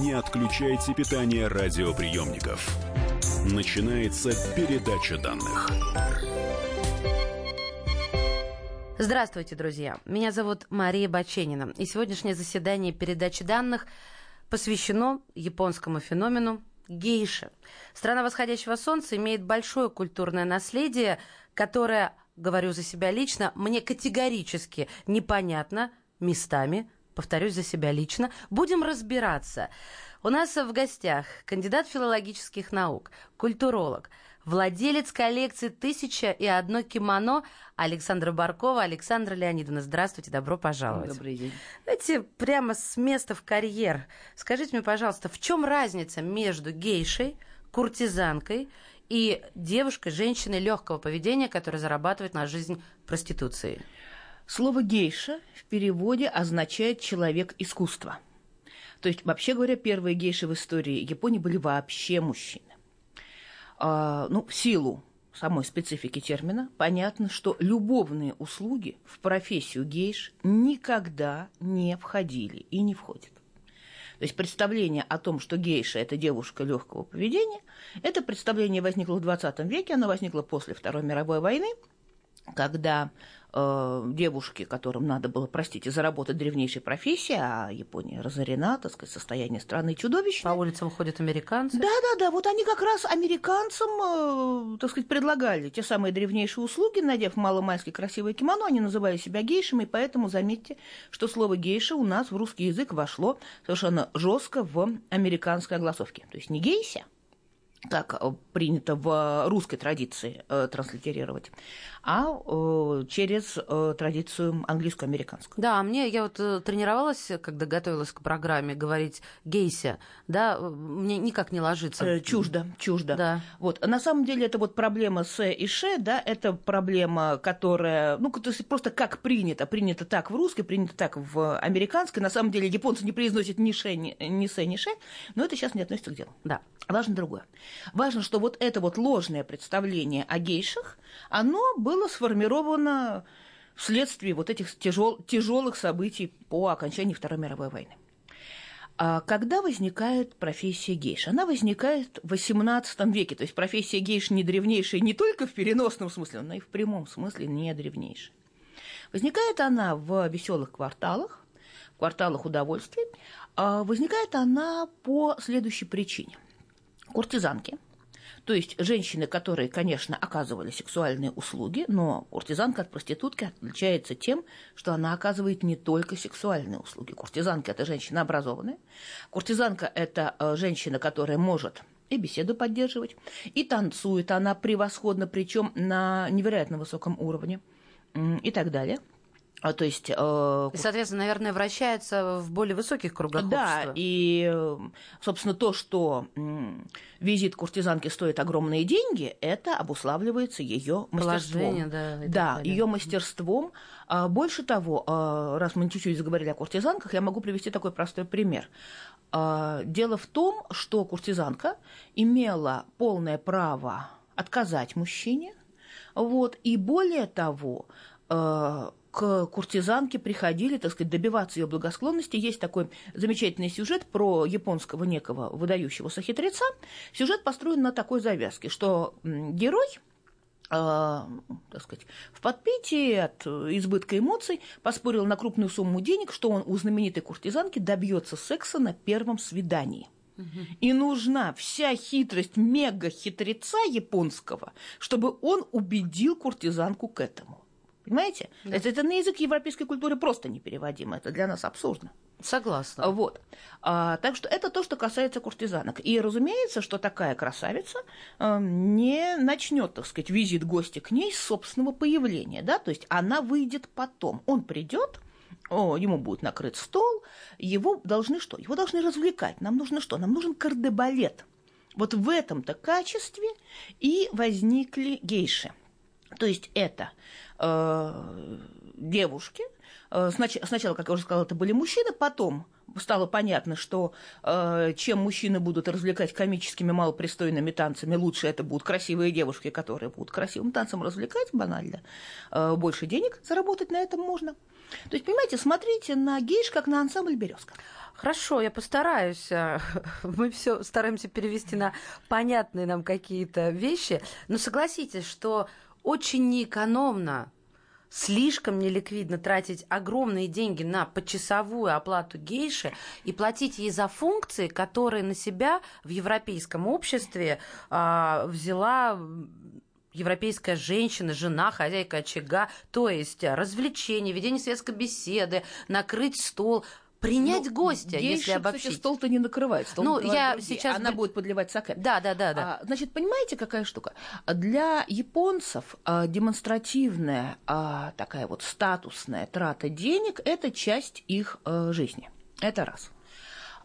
Не отключайте питание радиоприемников. Начинается передача данных. Здравствуйте, друзья. Меня зовут Мария Баченина. И сегодняшнее заседание передачи данных посвящено японскому феномену гейши. Страна восходящего солнца имеет большое культурное наследие, которое, говорю за себя лично, мне категорически непонятно местами, повторюсь за себя лично. Будем разбираться. У нас в гостях кандидат филологических наук, культуролог, владелец коллекции «Тысяча и одно кимоно» Александра Баркова. Александра Леонидовна, здравствуйте, добро пожаловать. Добрый день. Давайте прямо с места в карьер. Скажите мне, пожалуйста, в чем разница между гейшей, куртизанкой и девушкой, женщиной легкого поведения, которая зарабатывает на жизнь проституцией? Слово «гейша» в переводе означает «человек искусства». То есть, вообще говоря, первые гейши в истории Японии были вообще мужчины. А, ну, в силу самой специфики термина, понятно, что любовные услуги в профессию гейш никогда не входили и не входят. То есть представление о том, что гейша – это девушка легкого поведения, это представление возникло в 20 веке, оно возникло после Второй мировой войны, когда э, девушки, которым надо было, простите, заработать древнейшей профессии, а Япония разорена, так сказать, состояние страны чудовищное. По улицам ходят американцы. Да, да, да, вот они как раз американцам, э, так сказать, предлагали те самые древнейшие услуги, надев маломайские красивые кимоно, они называли себя гейшами, поэтому заметьте, что слово гейша у нас в русский язык вошло совершенно жестко в американской огласовке. То есть не гейся, как э, принято в русской традиции э, транслитерировать, а э, через э, традицию английско-американскую. Да, мне я вот э, тренировалась, когда готовилась к программе, говорить гейся, да, мне никак не ложится. Э, чуждо, чуждо. Да. Вот. На самом деле это вот проблема с и ше, да, это проблема, которая, ну, то есть просто как принято, принято так в русской, принято так в американской. На самом деле японцы не произносят ни ше, ни, ни се, ни ше, но это сейчас не относится к делу. Да. Важно другое. Важно, что вот это вот ложное представление о гейшах, оно было сформировано вследствие вот этих тяжел, тяжелых событий по окончании Второй мировой войны. А когда возникает профессия гейш? Она возникает в XVIII веке, то есть профессия гейш не древнейшая не только в переносном смысле, но и в прямом смысле не древнейшая. Возникает она в веселых кварталах, в кварталах удовольствий. А возникает она по следующей причине – куртизанки, то есть женщины, которые, конечно, оказывали сексуальные услуги, но куртизанка от проститутки отличается тем, что она оказывает не только сексуальные услуги. Куртизанка – это женщина образованная. Куртизанка – это женщина, которая может и беседу поддерживать, и танцует она превосходно, причем на невероятно высоком уровне и так далее – то есть, э, соответственно, наверное, вращается в более высоких кругах да, общества. и, собственно, то, что визит куртизанки стоит огромные деньги, это обуславливается ее мастерством. да, да ее мастерством. А, больше того, а, раз мы чуть-чуть заговорили о куртизанках, я могу привести такой простой пример. А, дело в том, что куртизанка имела полное право отказать мужчине, вот, и более того, к куртизанке приходили, так сказать, добиваться ее благосклонности. Есть такой замечательный сюжет про японского некого выдающегося хитреца. Сюжет построен на такой завязке, что герой э, так сказать, в подпитии от избытка эмоций поспорил на крупную сумму денег, что он у знаменитой куртизанки добьется секса на первом свидании. И нужна вся хитрость мега-хитреца японского, чтобы он убедил куртизанку к этому. Понимаете? Да. Это, это на язык европейской культуры просто непереводимо. Это для нас абсурдно. Согласна. Вот. А, так что это то, что касается куртизанок. И разумеется, что такая красавица э, не начнет, так сказать, визит гостя к ней с собственного появления. Да? То есть она выйдет потом. Он придет, о, ему будет накрыт стол, его должны что? Его должны развлекать. Нам нужно что? Нам нужен кардебалет. Вот в этом-то качестве и возникли гейши. То есть это э, девушки, э, снач, сначала, как я уже сказала, это были мужчины, потом стало понятно, что э, чем мужчины будут развлекать комическими малопристойными танцами, лучше это будут красивые девушки, которые будут красивым танцем развлекать, банально. Э, больше денег заработать на этом можно. То есть, понимаете, смотрите на гейш как на ансамбль березка. Хорошо, я постараюсь. Мы все стараемся перевести на понятные нам какие-то вещи. Но согласитесь, что очень неэкономно слишком неликвидно тратить огромные деньги на почасовую оплату гейши и платить ей за функции, которые на себя в европейском обществе а, взяла европейская женщина, жена, хозяйка очага, то есть развлечения, ведение светской беседы, накрыть стол – Принять ну, гостя, если обобщить. Кстати, стол-то не накрывает. Стол ну, я другие. сейчас... Она будет подливать саке. Да, да, да. да. А, значит, понимаете, какая штука? Для японцев а, демонстративная а, такая вот статусная трата денег – это часть их а, жизни. Это раз.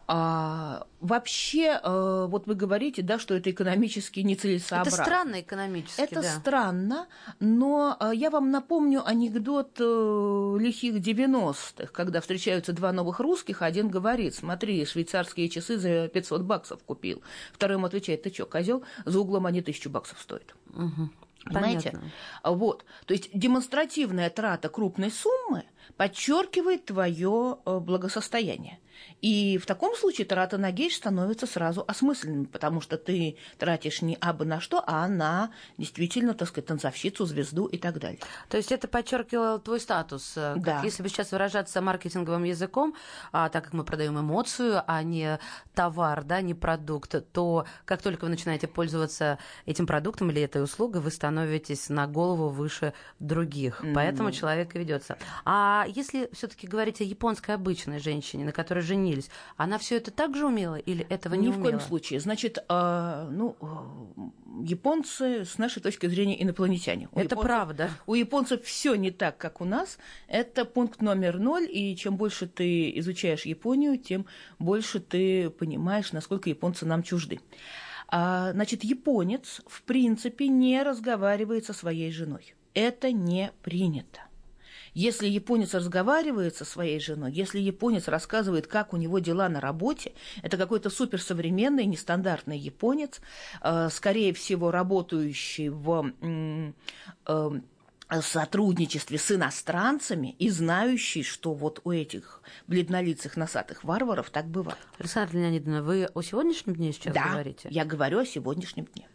А, вообще, а, вот вы говорите, да, что это экономически нецелесообразно. Это странно экономически, Это да. странно, но а, я вам напомню анекдот а, лихих 90-х, когда встречаются два новых русских, один говорит, смотри, швейцарские часы за 500 баксов купил. Второй ему отвечает, ты что, козел? За углом они тысячу баксов стоят. Угу. Понимаете? Понятно. Вот. То есть демонстративная трата крупной суммы подчеркивает твое э, благосостояние. И в таком случае трата на гейш становится сразу осмысленным, потому что ты тратишь не абы на что, а на действительно, так сказать, танцовщицу, звезду и так далее. То есть это подчеркивало твой статус. Э, да. Как, если бы сейчас выражаться маркетинговым языком, а, так как мы продаем эмоцию, а не товар, да, не продукт, то как только вы начинаете пользоваться этим продуктом или этой услугой, вы становитесь на голову выше других. Mm-hmm. Поэтому человек и ведется. А если все-таки говорить о японской обычной женщине, на которой женились, она все это так же умела или этого не Ни умела? в коем случае. Значит, э, ну, э, японцы, с нашей точки зрения, инопланетяне. У это японцев, правда. У японцев все не так, как у нас. Это пункт номер ноль, и чем больше ты изучаешь Японию, тем больше ты понимаешь, насколько японцы нам чужды. А, значит, японец, в принципе, не разговаривает со своей женой. Это не принято. Если японец разговаривает со своей женой, если японец рассказывает, как у него дела на работе, это какой-то суперсовременный, нестандартный японец, э, скорее всего, работающий в э, сотрудничестве с иностранцами и знающий, что вот у этих бледнолицых носатых варваров так бывает. Александра Леонидовна, вы о сегодняшнем дне сейчас да, говорите? я говорю о сегодняшнем дне.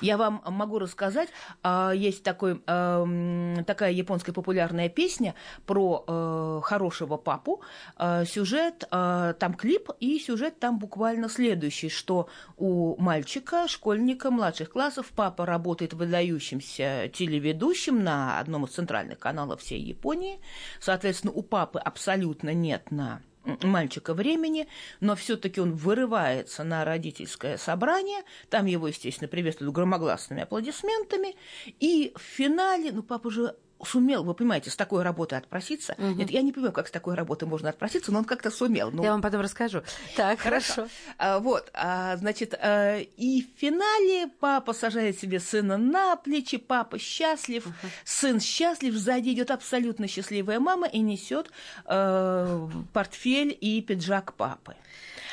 Я вам могу рассказать, а, есть такой, такая японская популярная песня про э, хорошего папу. А, сюжет, а, там клип, и сюжет там буквально следующий, что у мальчика, школьника младших классов, папа работает выдающимся телеведущим на одном из центральных каналов всей Японии. Соответственно, у папы абсолютно нет на мальчика времени, но все-таки он вырывается на родительское собрание, там его, естественно, приветствуют громогласными аплодисментами, и в финале, ну, папа же сумел, вы понимаете, с такой работы отпроситься. Угу. Нет, я не понимаю, как с такой работы можно отпроситься, но он как-то сумел. Ну, я вам потом расскажу. Так, хорошо. хорошо. А, вот, а, значит, а, и в финале папа сажает себе сына на плечи, папа счастлив, угу. сын счастлив, сзади идет абсолютно счастливая мама и несет а, портфель и пиджак папы.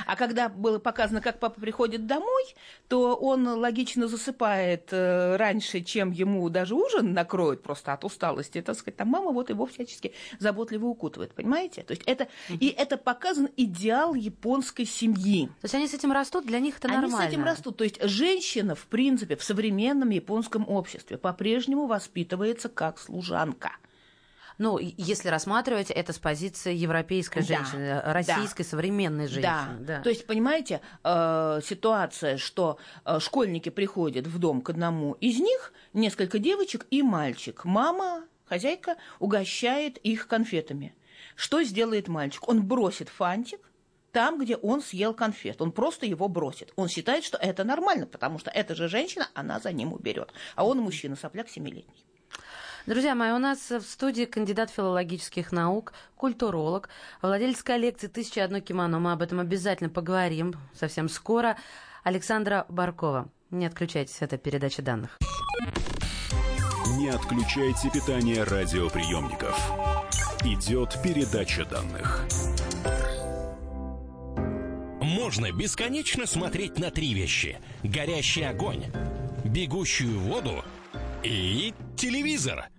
А когда было показано, как папа приходит домой, то он логично засыпает э, раньше, чем ему даже ужин накроют просто от усталости. Так сказать, там мама вот его всячески заботливо укутывает, понимаете? То есть это, и это показан идеал японской семьи. То есть они с этим растут, для них это нормально? Они с этим растут. То есть женщина, в принципе, в современном японском обществе по-прежнему воспитывается как служанка – ну, если рассматривать это с позиции европейской женщины, да, российской да, современной женщины. Да. да. То есть, понимаете, э, ситуация, что э, школьники приходят в дом к одному из них, несколько девочек и мальчик. Мама, хозяйка, угощает их конфетами. Что сделает мальчик? Он бросит фантик, там, где он съел конфет. Он просто его бросит. Он считает, что это нормально, потому что эта же женщина, она за ним уберет. А он мужчина, сопляк семилетний. Друзья мои, у нас в студии кандидат филологических наук, культуролог, владелец коллекции «Тысяча одно кимоно». Мы об этом обязательно поговорим совсем скоро. Александра Баркова. Не отключайтесь, это передача данных. Не отключайте питание радиоприемников. Идет передача данных. Можно бесконечно смотреть на три вещи. Горящий огонь, бегущую воду и телевизор –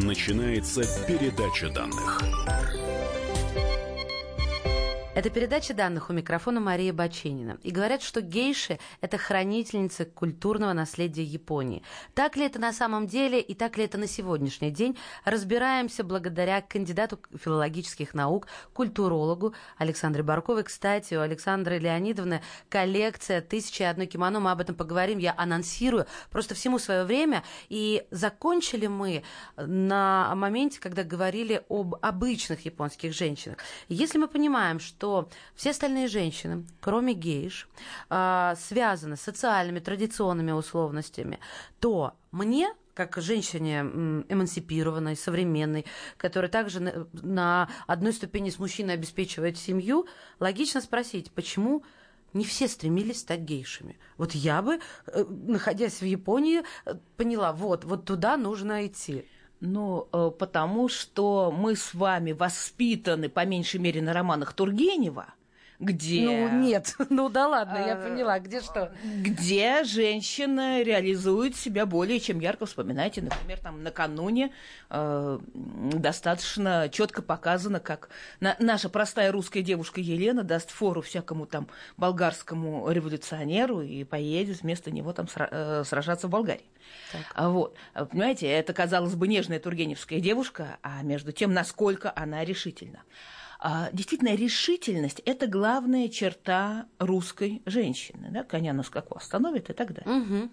Начинается передача данных. Это передача данных у микрофона Мария Баченина. И говорят, что гейши – это хранительницы культурного наследия Японии. Так ли это на самом деле и так ли это на сегодняшний день, разбираемся благодаря кандидату филологических наук, культурологу Александре Барковой. Кстати, у Александры Леонидовны коллекция «Тысяча и одно кимоно». Мы об этом поговорим, я анонсирую просто всему свое время. И закончили мы на моменте, когда говорили об обычных японских женщинах. Если мы понимаем, что что все остальные женщины, кроме гейш, а, связаны с социальными, традиционными условностями, то мне как женщине эмансипированной, современной, которая также на одной ступени с мужчиной обеспечивает семью, логично спросить, почему не все стремились стать гейшами. Вот я бы, э, находясь в Японии, э, поняла, вот, вот туда нужно идти. Ну, э, потому что мы с вами воспитаны, по меньшей мере, на романах Тургенева, где... Ну, нет, ну да ладно, я э, поняла, где что? Где женщина реализует себя более чем ярко. Вспоминайте, например, там накануне э, достаточно четко показано, как на, наша простая русская девушка Елена даст фору всякому там болгарскому революционеру и поедет вместо него там сра- э, сражаться в Болгарии. Так. А вот, а, понимаете, это, казалось бы, нежная тургеневская девушка, а между тем, насколько она решительна. А, действительно, решительность – это главная черта русской женщины. Да? Коня на скаку остановит и так далее. Угу.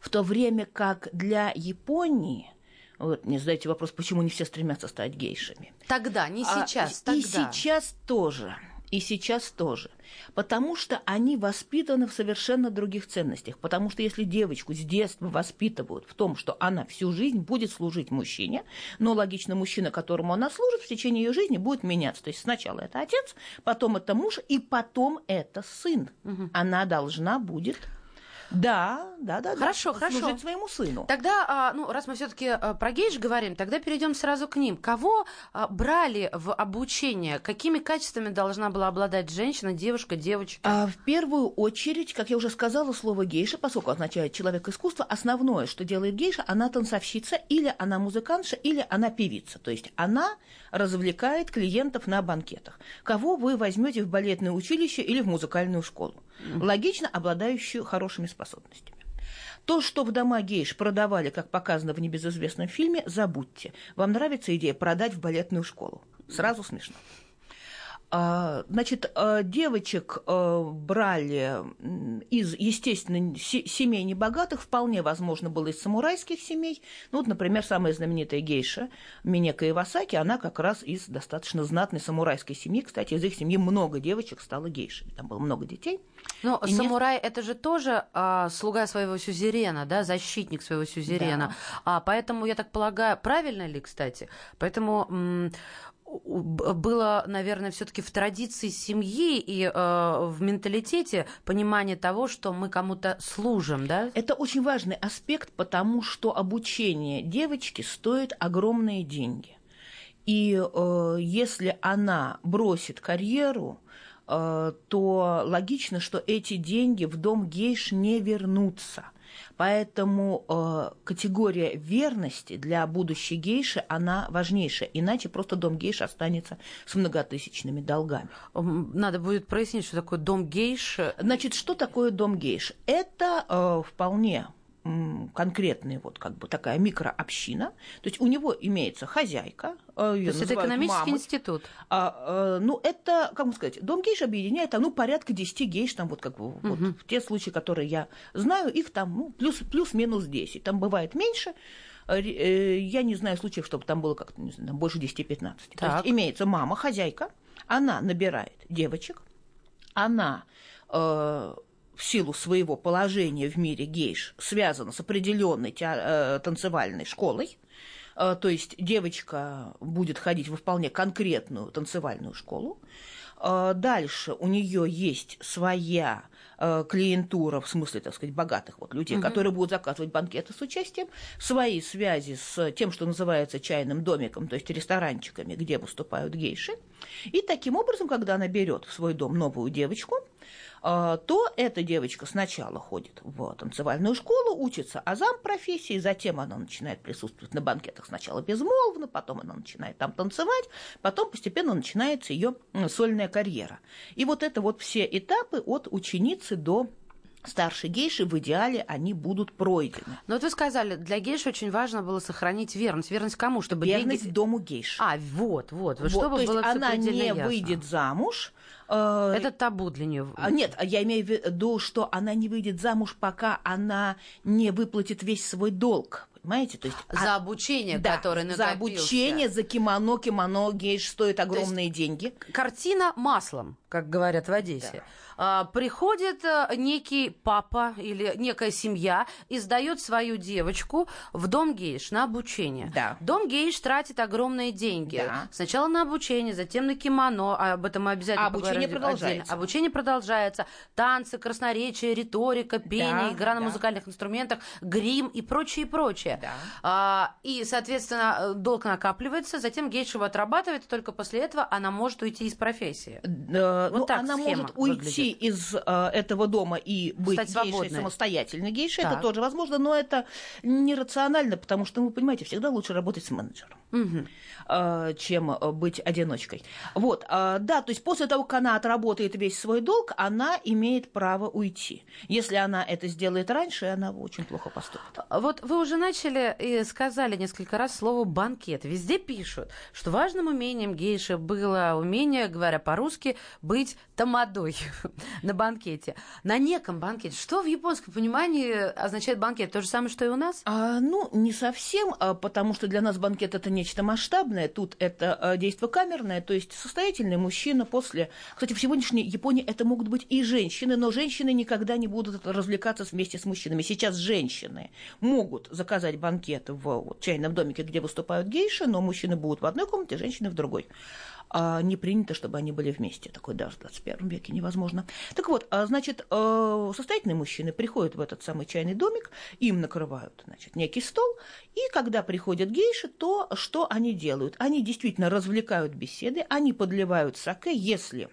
В то время как для Японии вот, мне задаете вопрос, почему не все стремятся стать гейшами. Тогда, не сейчас, а, тогда. И сейчас тоже и сейчас тоже. Потому что они воспитаны в совершенно других ценностях. Потому что если девочку с детства воспитывают в том, что она всю жизнь будет служить мужчине, но логично, мужчина, которому она служит, в течение ее жизни будет меняться. То есть сначала это отец, потом это муж, и потом это сын. Угу. Она должна будет да, да, да. Хорошо, да, хорошо. Служить своему сыну. Тогда, а, ну, раз мы все-таки а, про гейш говорим, тогда перейдем сразу к ним. Кого а, брали в обучение? Какими качествами должна была обладать женщина, девушка, девочка? В первую очередь, как я уже сказала, слово гейша, поскольку означает человек искусства, основное, что делает гейша, она танцовщица, или она музыкантша, или она певица. То есть она развлекает клиентов на банкетах. Кого вы возьмете в балетное училище или в музыкальную школу? Логично, обладающую хорошими способностями. То, что в дома гейш продавали, как показано в небезызвестном фильме, забудьте. Вам нравится идея продать в балетную школу? Сразу смешно. А, значит, а, девочек а, брали из, естественно, семей небогатых, вполне возможно было из самурайских семей. Ну, вот, например, самая знаменитая гейша Минека Ивасаки, она как раз из достаточно знатной самурайской семьи. Кстати, из их семьи много девочек стало гейшей. Там было много детей. Но и самурай не... это же тоже а, слуга своего сюзерена, да, защитник своего сюзерена. Да. А, поэтому, я так полагаю, правильно ли, кстати? Поэтому было, наверное, все-таки в традиции семьи и э, в менталитете понимание того, что мы кому-то служим, да? Это очень важный аспект, потому что обучение девочки стоит огромные деньги. И э, если она бросит карьеру, э, то логично, что эти деньги в дом гейш не вернутся. Поэтому э, категория верности для будущей гейши, она важнейшая. Иначе просто дом гейши останется с многотысячными долгами. Надо будет прояснить, что такое дом гейши. Значит, что такое дом гейши? Это э, вполне конкретная вот как бы такая микрообщина. То есть у него имеется хозяйка. Э, То есть это экономический мамой. институт? А, а, ну, это, как можно сказать, дом гейш объединяет, ну, порядка 10 гейш, там вот как бы, угу. вот, в те случаи, которые я знаю, их там ну, плюс, плюс-минус 10. Там бывает меньше, э, я не знаю случаев, чтобы там было как-то, не знаю, больше 10-15. То есть имеется мама, хозяйка, она набирает девочек, она в силу своего положения в мире гейш связана с определенной э, танцевальной школой, Э, то есть девочка будет ходить во вполне конкретную танцевальную школу. Э, дальше у нее есть своя клиентура, в смысле, так сказать, богатых вот людей, угу. которые будут заказывать банкеты с участием, свои связи с тем, что называется чайным домиком, то есть ресторанчиками, где выступают гейши. И таким образом, когда она берет в свой дом новую девочку, то эта девочка сначала ходит в танцевальную школу, учится азам профессии, затем она начинает присутствовать на банкетах сначала безмолвно, потом она начинает там танцевать, потом постепенно начинается ее сольная карьера. И вот это вот все этапы от ученицы до старшей гейши в идеале они будут пройдены. Но вот вы сказали, для гейши очень важно было сохранить верность. Верность кому? Чтобы верность деньги... дому гейши. А, вот, вот. вот чтобы то было есть она не ясно. выйдет замуж, Э, Это табу для нее. А, нет, я имею в виду, что она не выйдет замуж, пока она не выплатит весь свой долг. Понимаете? То есть, за а, обучение, да, которое накопился. За обучение, за кимоно. Кимоно гейш стоит огромные деньги. Картина маслом, как говорят в Одессе. Да. А, приходит э, некий папа или некая семья и сдает свою девочку в дом гейш на обучение. Да. Дом гейш тратит огромные деньги. Да. Сначала на обучение, затем на кимоно. А об этом мы обязательно а обучение продолжается. Отдельно. Обучение продолжается. Танцы, красноречие, риторика, пение, да, игра на да. музыкальных инструментах, грим и прочее, и прочее. Да. А, и, соответственно, долг накапливается, затем гейш его отрабатывает, и только после этого она может уйти из профессии. Да, вот ну, так она может уйти выглядит. из э, этого дома и быть Стать гейшей, самостоятельной гейшей, так. это тоже возможно, но это нерационально, потому что, вы понимаете, всегда лучше работать с менеджером, угу. Э, чем э, быть одиночкой. Вот, э, да, то есть после того, как она отработает весь свой долг, она имеет право уйти. Если она это сделает раньше, она очень плохо поступит. Вот вы уже начали и сказали несколько раз слово «банкет». Везде пишут, что важным умением гейши было умение, говоря по-русски, быть тамадой на банкете. На неком банкете. Что в японском понимании означает банкет? То же самое, что и у нас? А, ну, не совсем, а, потому что для нас банкет это нечто масштабное. Тут это а, действие камерное, то есть состоятельный мужчина после... Кстати, в сегодняшней Японии это могут быть и женщины, но женщины никогда не будут развлекаться вместе с мужчинами. Сейчас женщины могут заказать банкет в чайном домике, где выступают гейши, но мужчины будут в одной комнате, женщины в другой а не принято, чтобы они были вместе. Такое даже в 21 веке невозможно. Так вот, а, значит, э, состоятельные мужчины приходят в этот самый чайный домик, им накрывают значит, некий стол, и когда приходят гейши, то что они делают? Они действительно развлекают беседы, они подливают саке, если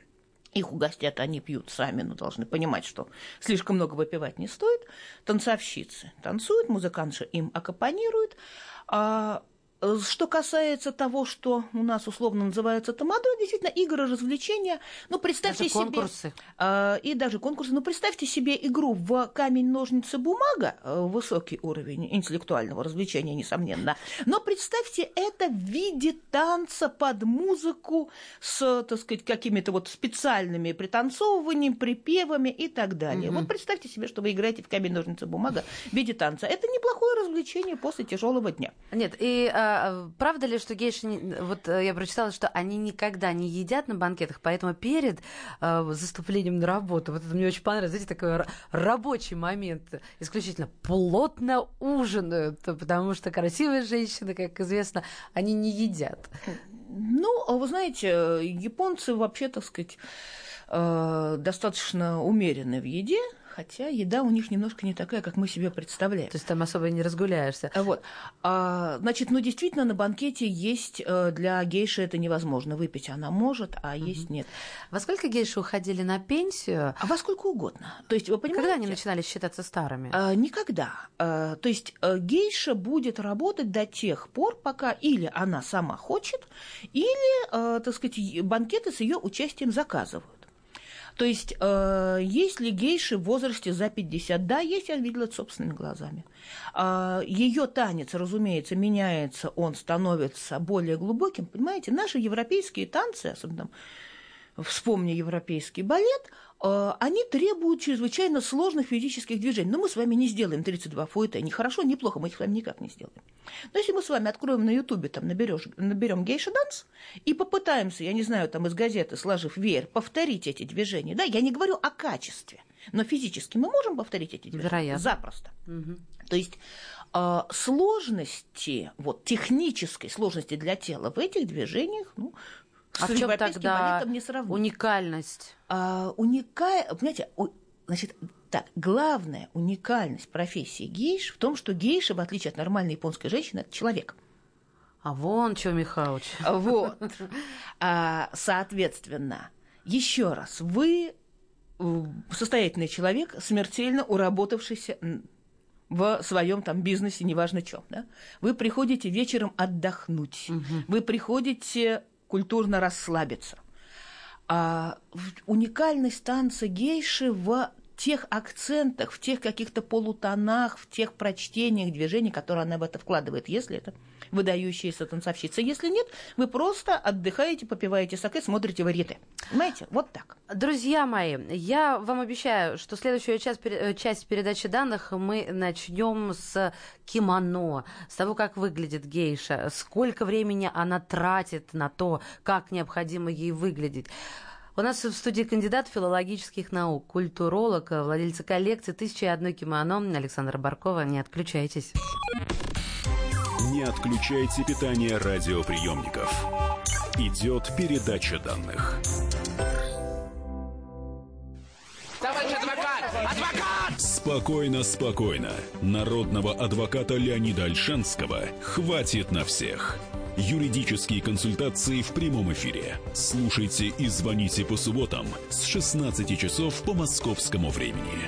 их угостят, они пьют сами, но должны понимать, что слишком много выпивать не стоит. Танцовщицы танцуют, музыканты им аккомпанируют. Э, что касается того, что у нас условно называется тамадо, действительно, игры, развлечения. Ну, представьте даже себе... конкурсы. Э, и даже конкурсы. Ну, представьте себе игру в камень, ножницы, бумага. Э, высокий уровень интеллектуального развлечения, несомненно. Но представьте это в виде танца под музыку с, так сказать, какими-то вот специальными пританцовываниями, припевами и так далее. Угу. Вот представьте себе, что вы играете в камень, ножницы, бумага в виде танца. Это неплохое развлечение после тяжелого дня. Нет, и а, правда ли, что гейши, вот э, я прочитала, что они никогда не едят на банкетах, поэтому перед а, заступлением на работу, вот это мне очень понравилось, знаете, такой рабочий момент, исключительно плотно ужинают, потому что красивые женщины, как известно, они не едят. Ну, а вы знаете, японцы вообще, так сказать, э, достаточно умеренны в еде, хотя еда у них немножко не такая, как мы себе представляем. То есть там особо не разгуляешься. Вот. А, значит, ну действительно на банкете есть э, для гейши это невозможно. Выпить она может, а угу. есть нет. Во сколько гейши уходили на пенсию? А во сколько угодно. То есть, вы понимаете? Когда они начинали считаться старыми? А, никогда. А, то есть э, гейша будет работать до тех пор, пока или она сама хочет, или, а, так сказать, банкеты с ее участием заказывают. То есть, э, есть ли гейши в возрасте за 50? Да, есть, я видела это собственными глазами. Э, ее танец, разумеется, меняется, он становится более глубоким. Понимаете, наши европейские танцы, особенно вспомни европейский балет, они требуют чрезвычайно сложных физических движений. Но мы с вами не сделаем 32 фуэта. Не хорошо, не плохо, мы их с вами никак не сделаем. Но если мы с вами откроем на Ютубе, там наберем гейша данс и попытаемся, я не знаю, там из газеты, сложив веер, повторить эти движения. Да, я не говорю о качестве, но физически мы можем повторить эти движения? Вероятно. Запросто. Угу. То есть А сложности, вот технической сложности для тела в этих движениях, ну, а с в чем тогда не сравнить. уникальность? А, уника... Понимаете, у... значит, так, главная уникальность профессии гейш в том, что гейша, в отличие от нормальной японской женщины, это человек. А вон что, Михалыч. Вот. А, соответственно, еще раз, вы э, состоятельный человек, смертельно уработавшийся в своем там бизнесе, неважно чем, да? Вы приходите вечером отдохнуть, угу. вы приходите культурно расслабиться. А уникальность танца гейши в тех акцентах, в тех каких-то полутонах, в тех прочтениях движений, которые она в это вкладывает, если это выдающаяся танцовщица. Если нет, вы просто отдыхаете, попиваете саке, смотрите вариты. Понимаете? Вот так. Друзья мои, я вам обещаю, что следующую часть, э, часть передачи данных мы начнем с кимоно, с того, как выглядит гейша, сколько времени она тратит на то, как необходимо ей выглядеть. У нас в студии кандидат филологических наук, культуролог, владельца коллекции «Тысяча и одно кимоно» Александра Баркова. Не отключайтесь. Не отключайте питание радиоприемников. Идет передача данных. Товарищ адвокат! Адвокат! Спокойно, спокойно. Народного адвоката Леонида Альшанского хватит на всех. Юридические консультации в прямом эфире. Слушайте и звоните по субботам с 16 часов по московскому времени.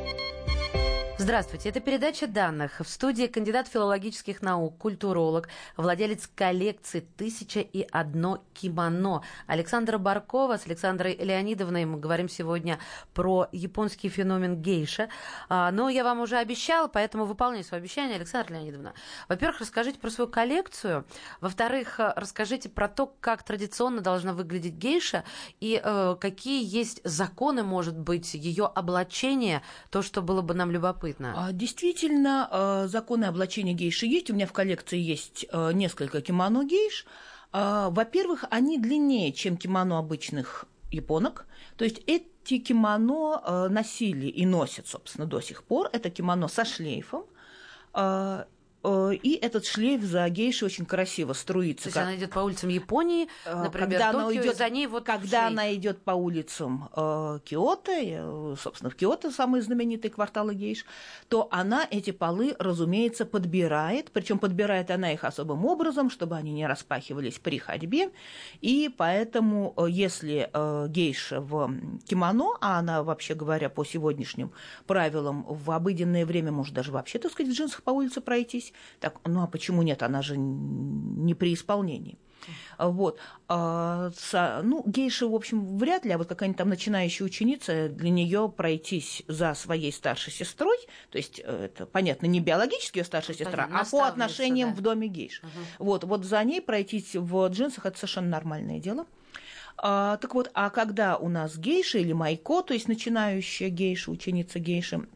Здравствуйте, это передача данных. В студии кандидат филологических наук, культуролог, владелец коллекции «Тысяча и одно кимоно» Александра Баркова. С Александрой Леонидовной мы говорим сегодня про японский феномен гейша. А, но я вам уже обещала, поэтому выполняю свое обещание, Александра Леонидовна. Во-первых, расскажите про свою коллекцию. Во-вторых, расскажите про то, как традиционно должна выглядеть гейша и э, какие есть законы, может быть, ее облачения, то, что было бы нам любопытно любопытно. А, действительно, а, законы облачения гейши есть. У меня в коллекции есть а, несколько кимоно гейш. Во-первых, они длиннее, чем кимоно обычных японок. То есть эти кимоно носили и носят, собственно, до сих пор. Это кимоно со шлейфом. И этот шлейф за гейшей очень красиво струится. То есть как... она идет по улицам Японии, э, например, когда Токио, она идет, за ней вот Когда шлейф. она идет по улицам э, Киото, э, собственно, в Киото самые знаменитые кварталы гейш, то она эти полы, разумеется, подбирает, причем подбирает она их особым образом, чтобы они не распахивались при ходьбе, и поэтому, если э, гейша в кимоно, а она, вообще говоря, по сегодняшним правилам в обыденное время может даже вообще, так сказать, в джинсах по улице пройтись, здесь. Так, ну а почему нет? Она же не при исполнении. Вот. А, ну, гейша, в общем, вряд ли, а вот какая-нибудь там начинающая ученица, для нее пройтись за своей старшей сестрой, то есть э, это, понятно, не биологически ее старшая сестра, а по отношениям да. в доме гейш. Угу. Вот, вот за ней пройтись в джинсах – это совершенно нормальное дело. А, так вот, а когда у нас гейша или майко, то есть начинающая гейша, ученица гейши,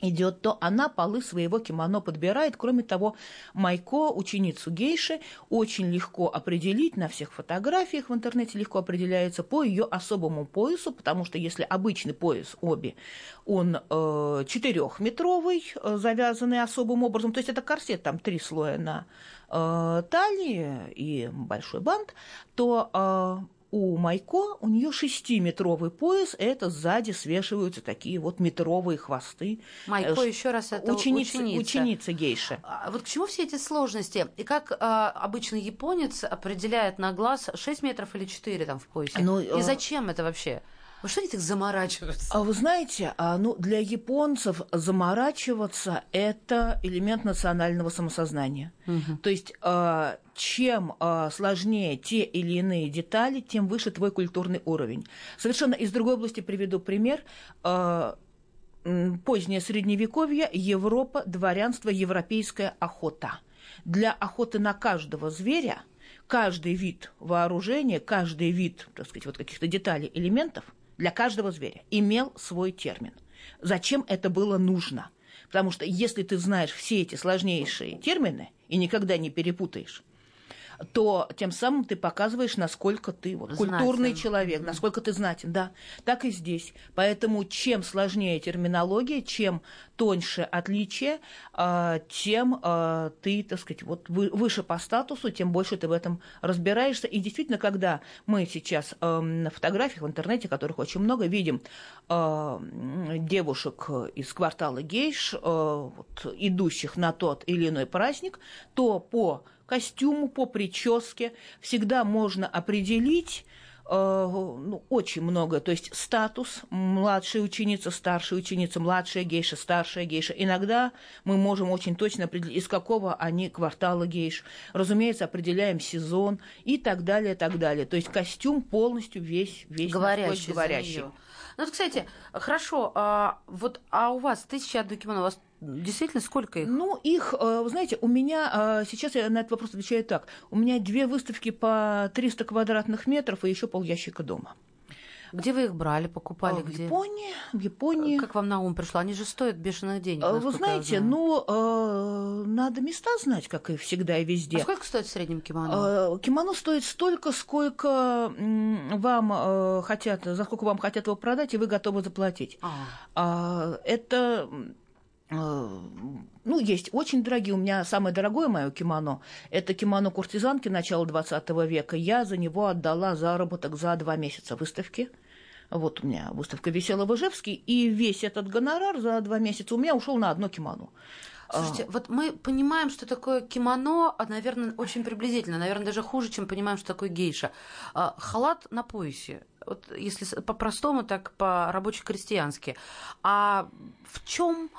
идет, то она полы своего кимоно подбирает. Кроме того, Майко, ученицу гейши, очень легко определить на всех фотографиях в интернете, легко определяется по ее особому поясу, потому что если обычный пояс оби, он э, четырехметровый, э, завязанный особым образом, то есть это корсет, там три слоя на э, талии и большой бант, то э, у Майко у нее шестиметровый пояс, это сзади свешиваются такие вот метровые хвосты. Майко э, еще раз это ученица, ученица. ученица гейши. А вот к чему все эти сложности? И как а, обычный японец определяет на глаз 6 метров или 4 там в поясе? Ну, И э, зачем это вообще? Вы что они так заморачиваются? А вы знаете, а, ну, для японцев заморачиваться – это элемент национального самосознания. Угу. То есть а, чем а, сложнее те или иные детали, тем выше твой культурный уровень. Совершенно из другой области приведу пример позднее средневековье, Европа, дворянство, европейская охота. Для охоты на каждого зверя каждый вид вооружения, каждый вид, так сказать, вот каких-то деталей, элементов для каждого зверя имел свой термин. Зачем это было нужно? Потому что если ты знаешь все эти сложнейшие термины и никогда не перепутаешь, то тем самым ты показываешь, насколько ты вот, культурный Знатен. человек, Мгм. насколько ты знатен, да. Так и здесь. Поэтому чем сложнее терминология, чем тоньше отличие, а, тем а, ты, так сказать, вот вы- выше по статусу, тем больше ты в этом разбираешься. И действительно, когда мы сейчас эм, на фотографиях в интернете, которых очень много, видим а, девушек из квартала гейш, э, вот, идущих на тот или иной праздник, то по костюму, по прическе всегда можно определить э, ну, очень много. То есть статус младшая ученица, старшая ученица, младшая гейша, старшая гейша. Иногда мы можем очень точно определить, из какого они квартала гейш. Разумеется, определяем сезон и так далее, так далее. То есть костюм полностью весь, весь говорящий. говорящий. Ну, вот, кстати, хорошо, а, вот, а у вас тысяча одно кимоно, у вас действительно сколько их? Ну, их, э, вы знаете, у меня, э, сейчас я на этот вопрос отвечаю так, у меня две выставки по 300 квадратных метров и еще пол ящика дома. Где вы их брали, покупали? А в где? Японии, в Японии. Как вам на ум пришло? Они же стоят бешеных денег. Э, Вы знаете, ну, э, надо места знать, как и всегда и А везде. сколько стоит в среднем кимоно? Э, Кимоно стоит столько, сколько вам э, хотят, за сколько вам хотят его продать, и вы готовы заплатить. А. А, Это э, ну, есть очень дорогие. У меня самое дорогое мое кимоно – это кимоно куртизанки начала 20 века. Я за него отдала заработок за два месяца выставки. Вот у меня выставка висела в Ижевске, и весь этот гонорар за два месяца у меня ушел на одно кимоно. Слушайте, вот мы понимаем, что такое кимоно, а, наверное, очень приблизительно, наверное, даже хуже, чем понимаем, что такое гейша. А, Халат на поясе, вот если по-простому, так по-рабоче-крестьянски. А в чем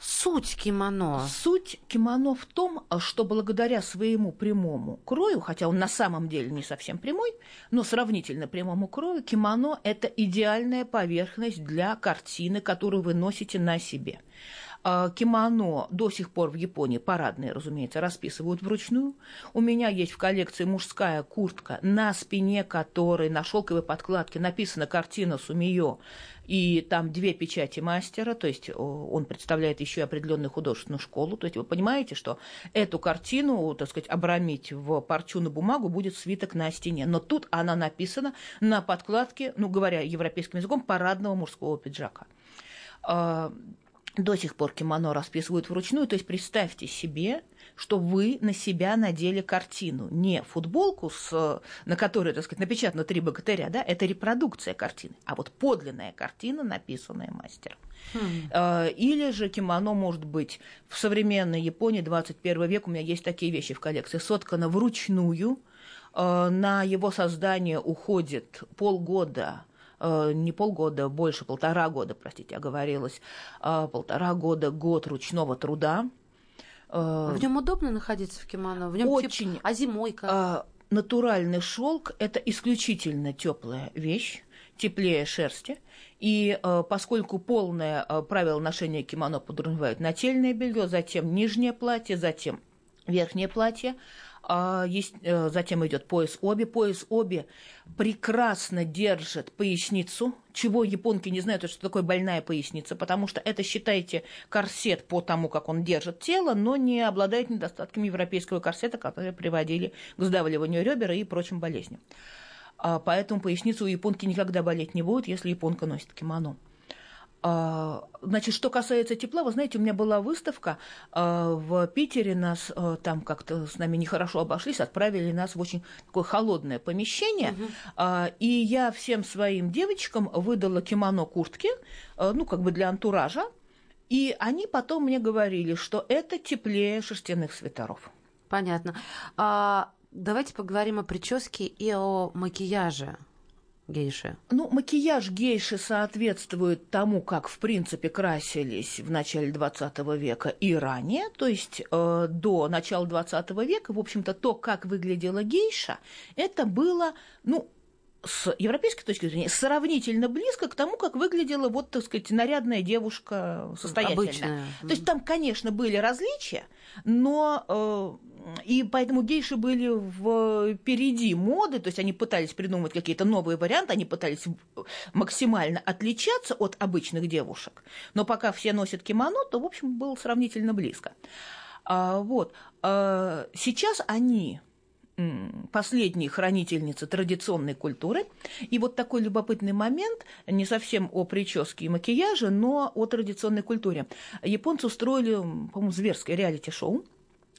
суть кимоно? Суть кимоно в том, что благодаря своему прямому крою, хотя он на самом деле не совсем прямой, но сравнительно прямому крою, кимоно – это идеальная поверхность для картины, которую вы носите на себе. А, Кимоно до сих пор в Японии, парадные, разумеется, расписывают вручную. У меня есть в коллекции мужская куртка, на спине которой на шелковой подкладке написана картина Сумиё, и там две печати мастера, то есть он представляет еще и определенную художественную школу. То есть вы понимаете, что эту картину, так сказать, обрамить в парчу на бумагу будет свиток на стене. Но тут она написана на подкладке, ну, говоря европейским языком, парадного мужского пиджака. До сих пор кимоно расписывают вручную. То есть представьте себе, что вы на себя надели картину. Не футболку, с, на которой, так сказать, напечатано три богатыря, да, это репродукция картины, а вот подлинная картина, написанная мастером. Э, Или же кимоно может быть в современной Японии 21 век, у меня есть такие вещи в коллекции, соткано вручную, Э, на его создание уходит полгода не полгода, больше, полтора года, простите, оговорилась, э, полтора года, год ручного труда. Э, В нем удобно находиться в кимоно? В нем Очень. а зимой как? а, Натуральный шелк – это исключительно теплая вещь, теплее шерсти. И э, поскольку полное э, правило ношения кимоно подразумевает нательное белье, затем нижнее платье, затем верхнее платье, а, есть, э, затем идет пояс оби. Пояс оби прекрасно держит поясницу, чего японки не знают, что такое больная поясница, потому что это, считайте, корсет по тому, как он держит тело, но не обладает недостатками европейского корсета, которые приводили к сдавливанию ребер и прочим болезням. А, Поэтому поясница у японки никогда болеть не будет, если японка носит кимоно. А, Значит, что касается тепла, вы знаете, у меня была выставка а, в Питере, нас а, там как-то с нами нехорошо обошлись, отправили нас в очень такое холодное помещение, А, и я всем своим девочкам выдала кимоно куртки, ну, как бы для антуража, и они потом мне говорили, что это теплее шерстяных свитеров. Понятно. А, давайте поговорим о прическе и о макияже гейши. Ну, макияж гейши соответствует тому, как, в принципе, красились в начале 20 века и ранее, то есть э, до начала 20 века, в общем-то, то, как выглядела гейша, это было, ну, с европейской точки зрения, сравнительно близко к тому, как выглядела, вот, так сказать, нарядная девушка состоятельная. Обычная. То есть там, конечно, были различия, но э, и поэтому гейши были впереди моды, то есть они пытались придумывать какие-то новые варианты, они пытались максимально отличаться от обычных девушек. Но пока все носят кимоно, то, в общем, было сравнительно близко. А, вот. А, сейчас они последней хранительницы традиционной культуры. И вот такой любопытный момент, не совсем о прическе и макияже, но о традиционной культуре. Японцы устроили, по-моему, зверское реалити-шоу,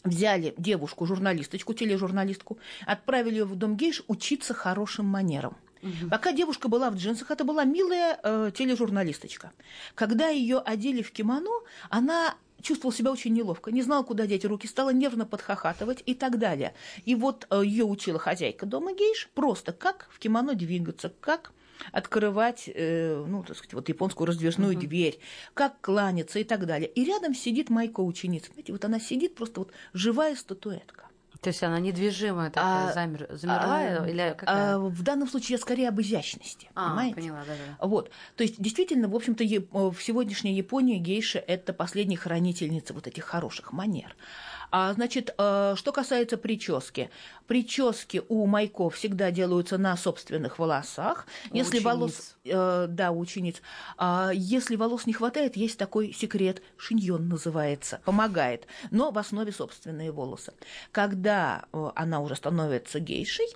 взяли девушку, журналисточку, тележурналистку, отправили ее в дом гейш учиться хорошим манерам. Угу. Пока девушка была в джинсах, это была милая э, тележурналисточка. Когда ее одели в кимоно, она чувствовал себя очень неловко, не знал, куда деть руки, стала нервно подхахатывать и так далее. И вот э, ее учила хозяйка дома гейш просто как в кимоно двигаться, как открывать, э, ну, так сказать, вот японскую раздвижную uh-huh. дверь, как кланяться и так далее. И рядом сидит Майко ученица. Знаете, вот она сидит просто вот живая статуэтка. То есть она недвижимая такая, а, замер, замерла а, или какая? А, в данном случае скорее об изящности, а, понимаете? Поняла, да, да. Вот, то есть действительно, в общем-то, в сегодняшней Японии гейша – это последняя хранительница вот этих хороших манер. А, значит, э, что касается прически. Прически у майков всегда делаются на собственных волосах. У если учениц. волос, э, да, у учениц. А, если волос не хватает, есть такой секрет, шиньон называется, помогает, но в основе собственные волосы. Когда э, она уже становится гейшей,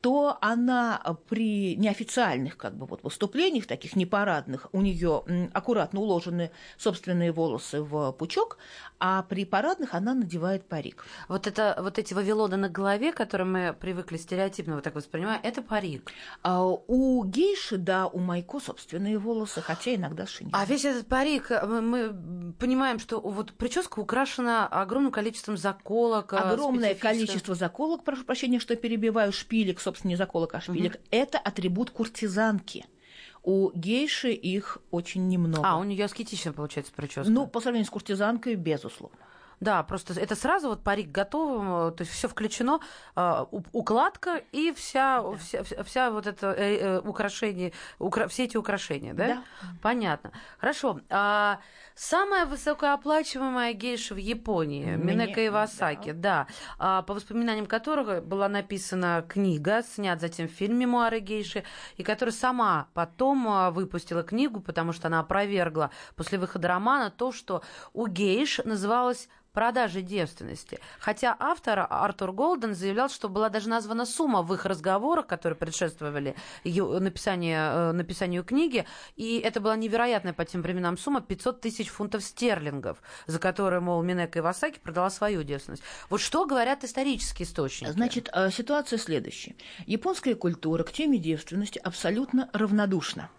то она при неофициальных как бы, вот, выступлениях, таких непарадных, у нее аккуратно уложены собственные волосы в пучок, а при парадных она надевает парик. Вот, это, вот эти вавилоны на голове, которые мы привыкли стереотипно вот так воспринимать, это парик. А у гейши, да, у Майко собственные волосы, хотя иногда шинель. А весь этот парик, мы, мы понимаем, что вот прическа украшена огромным количеством заколок. А, Огромное количество заколок, прошу прощения, что перебиваю, шпилек, собственно, не заколок, а шпилек. Угу. Это атрибут куртизанки. У гейши их очень немного. А, у нее аскетично получается прическа. Ну, по сравнению с куртизанкой, безусловно. Да, просто это сразу вот парик готов, то есть все включено, э, укладка и вся, да. вся, вся, вот это э, э, украшение, укра, все эти украшения, да? Да. Понятно. Хорошо. А, самая высокооплачиваемая гейша в Японии, Мне... Минека Ивасаки, да. да а, по воспоминаниям которого была написана книга, снят затем фильм «Мемуары гейши», и которая сама потом а, выпустила книгу, потому что она опровергла после выхода романа то, что у гейш называлось продажи девственности. Хотя автор Артур Голден заявлял, что была даже названа сумма в их разговорах, которые предшествовали написанию, э, написанию книги, и это была невероятная по тем временам сумма 500 тысяч фунтов стерлингов, за которые, мол, Минека Ивасаки продала свою девственность. Вот что говорят исторические источники? Значит, э, ситуация следующая. Японская культура к теме девственности абсолютно равнодушна.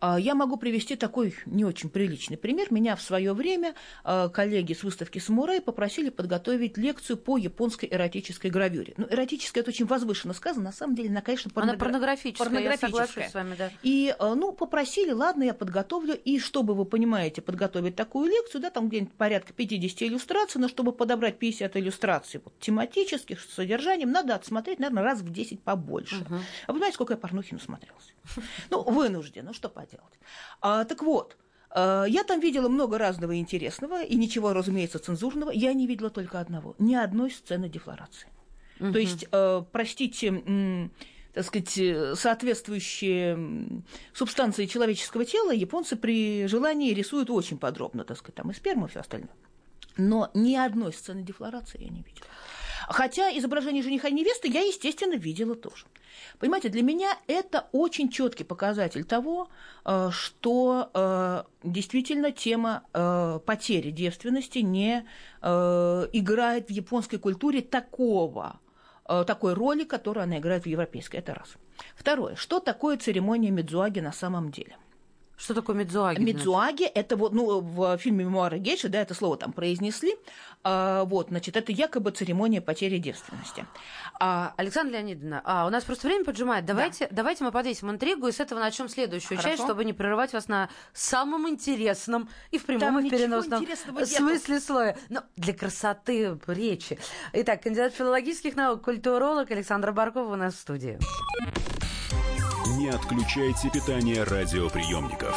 А, я могу привести такой не очень приличный пример. Меня в свое время а, коллеги с выставки «Самурай» попросили подготовить лекцию по японской эротической гравюре. Ну, эротическая – это очень возвышенно сказано. На самом деле, она, конечно, порногра... она порнографическая. порнографическая. Я с вами, да. И, а, ну, попросили, ладно, я подготовлю. И чтобы, вы понимаете, подготовить такую лекцию, да, там где-нибудь порядка 50 иллюстраций, но чтобы подобрать 50 иллюстраций вот, тематических, с содержанием, надо отсмотреть, наверное, раз в 10 побольше. Угу. А вы знаете, сколько я порнухи насмотрелась? Ну, вынужден, ну что поделать. А, так вот, а, я там видела много разного интересного, и ничего, разумеется, цензурного. Я не видела только одного. Ни одной сцены дефлорации. Угу. То есть, э, простите, так сказать, соответствующие субстанции человеческого тела японцы при желании рисуют очень подробно, так сказать, там и сперму, и все остальное. Но ни одной сцены дефлорации я не видела. Хотя изображение жениха и невесты я, естественно, видела тоже. Понимаете, для меня это очень четкий показатель того, э, что э, действительно тема э, потери девственности не играет в японской культуре такого такой роли, которую она играет в европейской. Это раз. Второе. Что такое церемония Медзуаги на самом деле? Что такое Мидзуаги? Мидзуаги – это вот, ну, в фильме «Мемуары Гейши», да, это слово там произнесли. А, вот, значит, это якобы церемония потери девственности. А... Александра Леонидовна, а, у нас просто время поджимает. Давайте, да. давайте мы подвесим интригу и с этого начнем следующую Хорошо. часть, чтобы не прерывать вас на самом интересном и в прямом там и в переносном смысле слоя. Но для красоты речи. Итак, кандидат филологических наук, культуролог Александра Баркова у нас в студии. Не отключайте питание радиоприемников.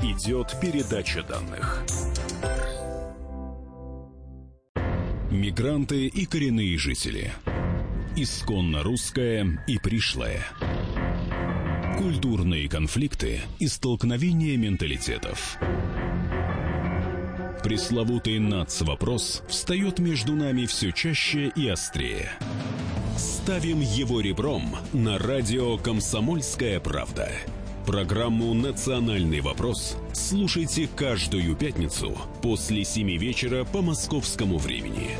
Идет передача данных. Мигранты и коренные жители. Исконно русская и пришлая. Культурные конфликты и столкновения менталитетов. Пресловутый НАЦ-вопрос встает между нами все чаще и острее. Ставим его ребром на радио «Комсомольская правда». Программу «Национальный вопрос» слушайте каждую пятницу после 7 вечера по московскому времени.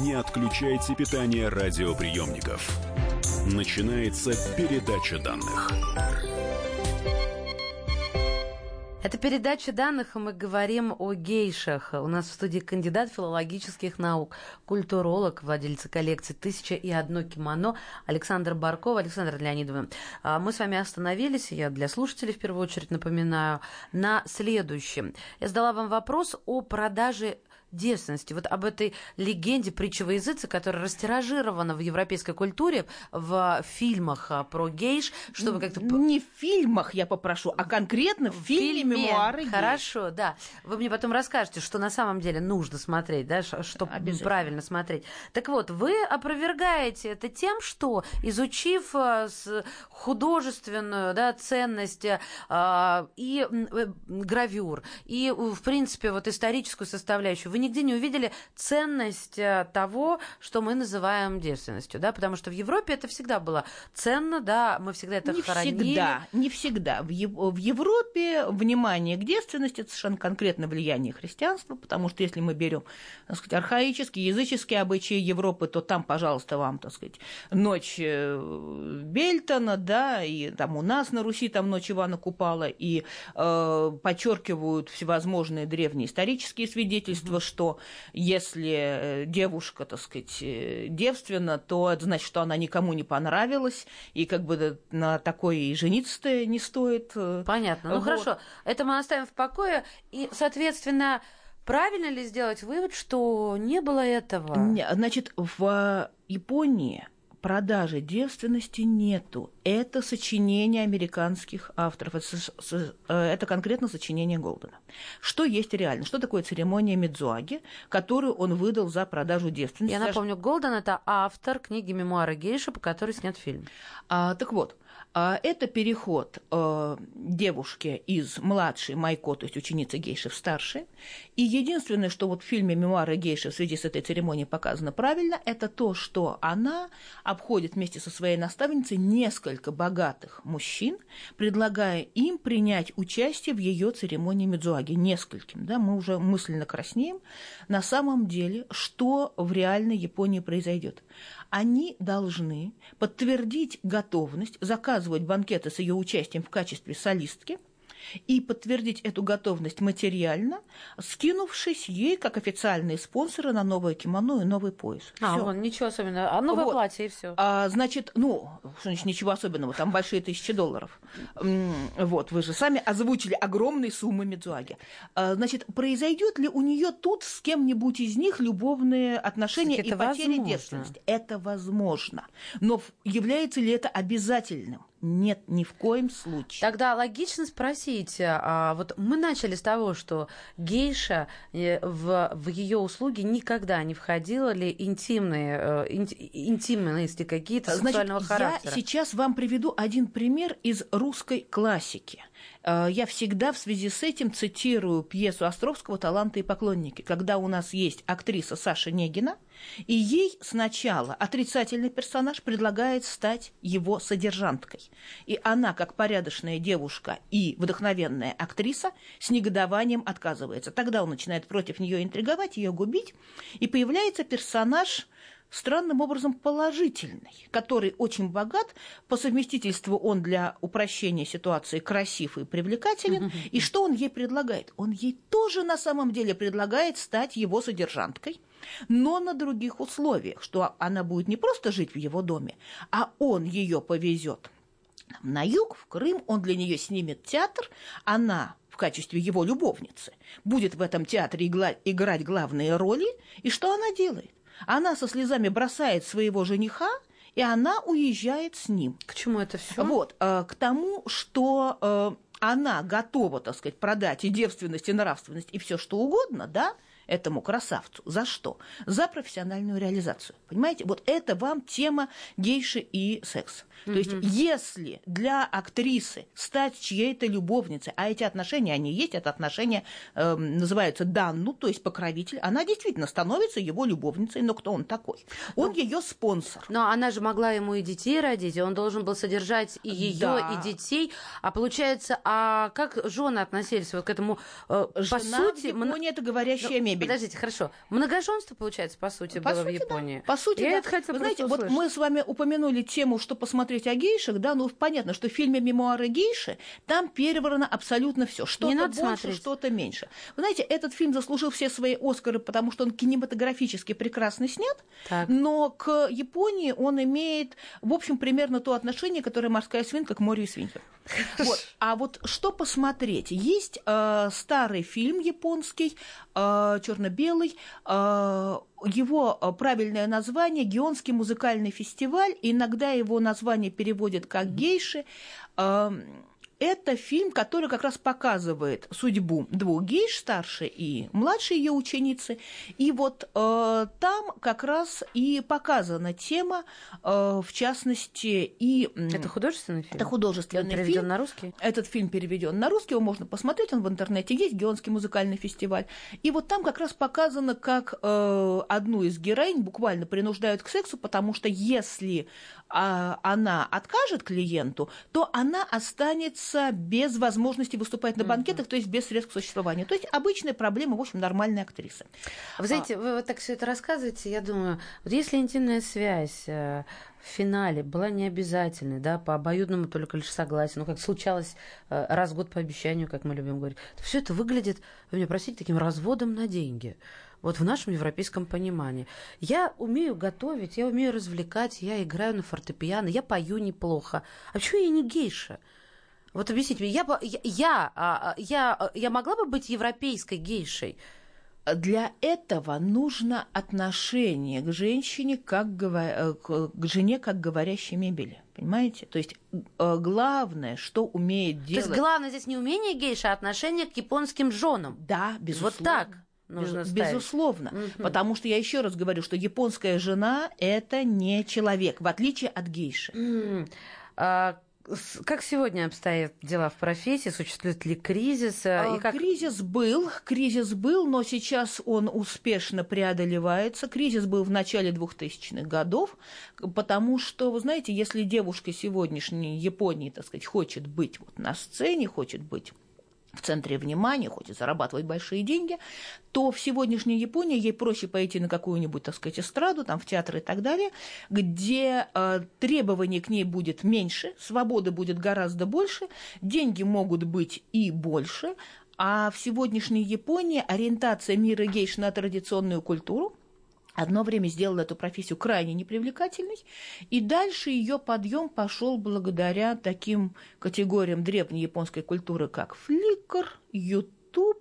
Не отключайте питание радиоприемников. Начинается передача данных. Это передача данных, и мы говорим о гейшах. У нас в студии кандидат филологических наук, культуролог, владелец коллекции «Тысяча и одно кимоно» Александр Барков. Александр Леонидовна, а, мы с вами остановились, я для слушателей в первую очередь напоминаю, на следующем. Я задала вам вопрос о продаже девственности, вот об этой легенде притчи во языце, которая растиражирована в европейской культуре, в фильмах а, про гейш, чтобы как-то... Не в фильмах, я попрошу, а конкретно в, в фильме, фильме «Мемуары Хорошо, гейш. да. Вы мне потом расскажете, что на самом деле нужно смотреть, да, что правильно смотреть. Так вот, вы опровергаете это тем, что, изучив а, художественную да, ценность а, и э, гравюр, и, в принципе, вот историческую составляющую, вы нигде не увидели ценность э, того, что мы называем девственностью, да, потому что в Европе это всегда было ценно, да, мы всегда это не хоронили. всегда, не всегда. В, в Европе внимание к девственности это совершенно конкретно влияние христианства, потому что если мы берем, так сказать, архаические, языческие обычаи Европы, то там, пожалуйста, вам, так сказать, ночь э, Бельтона, да, и там у нас на Руси там ночь Ивана Купала, и э, подчеркивают всевозможные древние исторические свидетельства, что если э, девушка, так сказать, э, девственна, то это значит, что она никому не понравилась, и как бы на такое и жениться не стоит. Э, Понятно. Ну вот. хорошо, это мы оставим в покое, и, соответственно, правильно ли сделать вывод, что не было этого? Значит, в Японии продажи девственности нету. Это сочинение американских авторов. Это, э, это конкретно сочинение Голдена. Что есть реально? Что такое церемония Мидзуаги, которую он выдал за продажу девственности? Я напомню, Голден – это автор книги «Мемуары гейши», по которой снят фильм. А, так вот, это переход э, девушки из младшей Майко, то есть ученицы гейши, в старшей. И единственное, что вот в фильме «Мемуары гейши» в связи с этой церемонией показано правильно, это то, что она обходит вместе со своей наставницей несколько богатых мужчин, предлагая им принять участие в ее церемонии Медзуаги. Нескольким. Да, мы уже мысленно краснеем. На самом деле, что в реальной Японии произойдет? они должны подтвердить готовность заказывать банкеты с ее участием в качестве солистки – и подтвердить эту готовность материально, скинувшись ей как официальные спонсоры на новое кимоно и новый пояс. А, вон, ничего особенного. А новое вот. платье и все. А, значит, ну, что значит ничего особенного, там большие тысячи долларов. Вот, вы же сами озвучили огромные суммы Медзуаги. А, значит, произойдет ли у нее тут с кем-нибудь из них любовные отношения и потеря девственности? Это возможно. Но является ли это обязательным? Нет, ни в коем случае. Тогда логично спросить, а, вот мы начали с того, что гейша э, в, в ее услуги никогда не входила ли интимные, э, интимности какие-то сексуального Значит, характера? Я сейчас вам приведу один пример из русской классики. Э, я всегда в связи с этим цитирую пьесу Островского «Таланты и поклонники», когда у нас есть актриса Саша Негина, и ей сначала отрицательный персонаж предлагает стать его содержанткой. И она, как порядочная девушка и вдохновенная актриса, с негодованием отказывается. Тогда он начинает против нее интриговать, ее губить, и появляется персонаж странным образом положительный, который очень богат, по совместительству он для упрощения ситуации красив и привлекателен, и что он ей предлагает? Он ей тоже на самом деле предлагает стать его содержанткой, но на других условиях, что она будет не просто жить в его доме, а он ее повезет на юг, в Крым, он для нее снимет театр, она в качестве его любовницы будет в этом театре играть главные роли, и что она делает? Она со слезами бросает своего жениха, и она уезжает с ним. К чему это все? Вот, э, к тому, что э, она готова, так сказать, продать и девственность, и нравственность, и все что угодно, да, этому красавцу. За что? За профессиональную реализацию. Понимаете? Вот это вам тема гейши и секс. То есть, если для актрисы стать чьей-то любовницей, а эти отношения, они есть, это отношения э, называются данну, то есть покровитель, она действительно становится его любовницей, но кто он такой? Он Ну, ее спонсор. Но она же могла ему и детей родить, и он должен был содержать и ее, Да. и детей. А получается, а как жены относились вот к этому? э, по Жена сути, в мно- Японии это говорящая Ну, мебель. Подождите, хорошо. Многоженство, получается, по сути, По было сути, в да. Японии. По сути, Я да. это хотела Вы знаете, просто вот услышать. мы с вами упомянули тему, что посмотреть о гейшах, да, ну понятно, что в фильме «Мемуары гейши» там переврано абсолютно все, что-то больше, смотреть. что-то меньше. Вы знаете, этот фильм заслужил все свои Оскары, потому что он кинематографически прекрасно снят, Так. но к Японии он имеет, в общем, примерно то отношение, которое морская свинка к морю и свиньям. Вот. А вот что посмотреть? Есть э, старый фильм японский, черно-белый. э, его э, правильное название Геонский музыкальный фестиваль. Иногда его название переводят как гейши. Э, это фильм, который как раз показывает судьбу двух гейш, старшей и младшей ее ученицы. И вот э, там как раз и показана тема, э, в частности, и... Это художественный фильм? это художественный Он переведен фильм. на русский? Этот фильм переведен на русский, его можно посмотреть, он в интернете есть, Геонский музыкальный фестиваль. И вот там как раз показано, как э, одну из героинь буквально принуждают к сексу, потому что если а, она откажет клиенту, то она останется без возможности выступать на банкетах, то есть без средств к существованию. То есть обычная проблема, в общем, нормальной актрисы. Вы знаете, вы вот так все это рассказываете, я думаю, вот если интимная связь э, в финале была не обязательной, да, по обоюдному только лишь согласию, ну, как случалось э, раз в год по обещанию, как мы любим говорить, то все это выглядит, вы меня простите, таким разводом на деньги. Вот в нашем европейском понимании. Я умею готовить, я умею развлекать, я играю на фортепиано, я пою неплохо. А почему я не гейша? Вот объясните мне, я, я, я, а, я, я могла бы быть европейской гейшей? Для этого нужно отношение к женщине, как э, к жене, как говорящей мебели. Понимаете? То есть э, главное, что умеет То делать... есть главное здесь не умение гейша, а отношение к японским женам. Да, безусловно. Вот так нужно Без- ставить. Безусловно. Мгм. Потому что я еще раз говорю, что японская жена это не человек, в отличие от гейши. А, как сегодня обстоят дела в профессии? Существует ли кризис? А, И как... Кризис был, кризис был, но сейчас он успешно преодолевается. Кризис был в начале 2000-х годов, потому что, вы знаете, если девушка сегодняшней Японии, так сказать, хочет быть вот на сцене, хочет быть в центре внимания, хочет зарабатывать большие деньги, то в сегодняшней Японии ей проще пойти на какую-нибудь, так сказать, эстраду, там, в театр и так далее, где э, требований к ней будет меньше, свободы будет гораздо больше, деньги могут быть и больше, а в сегодняшней Японии ориентация мира гейш на традиционную культуру одно время сделала эту профессию крайне непривлекательной, и дальше ее подъем пошел благодаря таким категориям древней японской культуры, как Flickr, YouTube,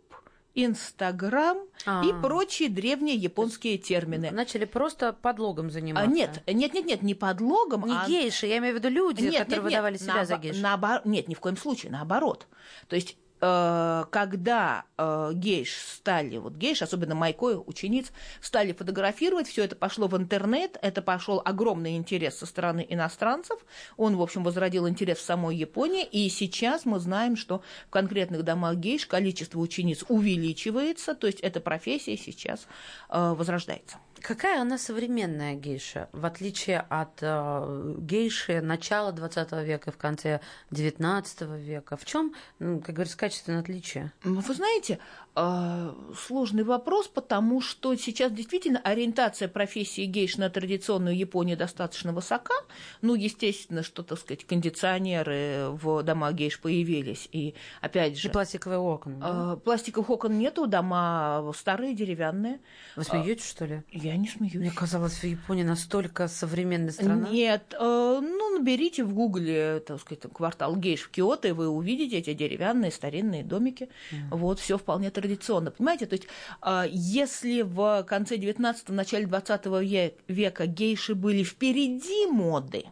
Инстаграм А. и прочие древние японские термины. Начали просто подлогом А, заниматься. нет, нет, нет, нет, не подлогом, Не а гейши, я имею в виду люди, нет, которые нет, выдавали нет, себя за наобо- гейш. наобор- Нет, ни в коем случае, наоборот. То есть когда э, гейш стали, вот гейш, особенно майкой, учениц, стали фотографировать, все это пошло в интернет, это пошел огромный интерес со стороны иностранцев, он, в общем, возродил интерес в самой Японии, и сейчас мы знаем, что в конкретных домах гейш количество учениц увеличивается, то есть эта профессия сейчас э, возрождается. Какая она современная гейша, в отличие от э, гейши начала 20 века и в конце 19 века? В чем, как говорится, качественное отличие? Вы знаете, сложный вопрос, потому что сейчас действительно ориентация профессии гейш на традиционную Японию достаточно высока. Ну, естественно, что, так сказать, кондиционеры в домах гейш появились. И, опять И же, пластиковые окна. да? э, пластиковых окон нету, дома старые, деревянные. Вы смеетесь, что ли? Я не смеюсь. Мне казалось, в Японии настолько современная страна. Нет, ну, наберите в гугле, так сказать, квартал гейш в Киото, и вы увидите эти деревянные старинные домики. Вот, все вполне традиционно. Понимаете, то есть, э, если в конце 19-го, начале 20 века гейши были впереди моды,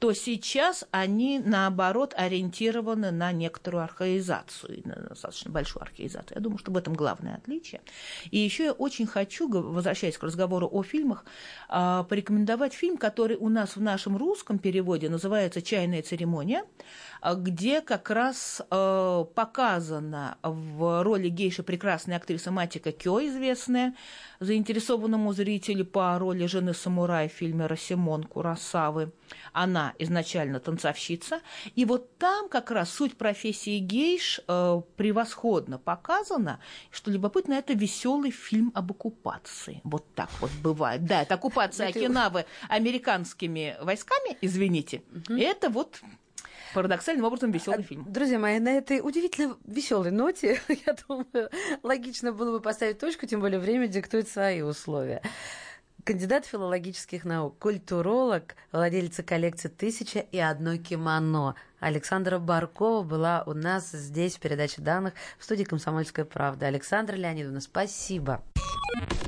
то сейчас они, наоборот, ориентированы на некоторую архаизацию, на достаточно большую архаизацию. Я думаю, что в этом главное отличие. И еще я очень хочу, возвращаясь к разговору о фильмах, а, порекомендовать фильм, который у нас в нашем русском переводе называется «Чайная церемония», а, где как раз а, показана в роли гейши прекрасная актриса Матика Кё, известная заинтересованному зрителю по роли жены самурая в фильме «Росимон» Курасавы. Она изначально танцовщица. И вот там как раз суть профессии гейш э, превосходно показана. Что любопытно, это веселый фильм об оккупации. Вот так вот бывает. Да, это оккупация Окинавы американскими войсками, извините. Это вот парадоксальным образом веселый а, фильм. Друзья мои, на этой удивительно веселой ноте, я думаю, логично было бы поставить точку, тем более время диктует свои условия. Кандидат филологических наук, культуролог, владелица коллекции «Тысяча и одно кимоно». Александра Баркова была у нас здесь в передаче данных в студии «Комсомольская правда». Александра Леонидовна, спасибо.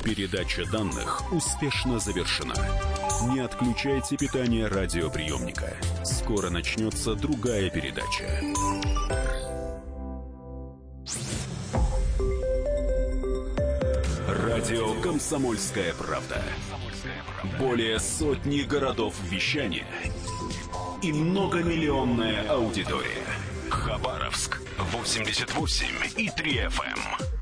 Передача данных успешно завершена. Не отключайте питание радиоприемника. Скоро начнется другая передача. Радио «Комсомольская правда». Более сотни городов вещания и многомиллионная аудитория. Хабаровск 88 и 3 FM.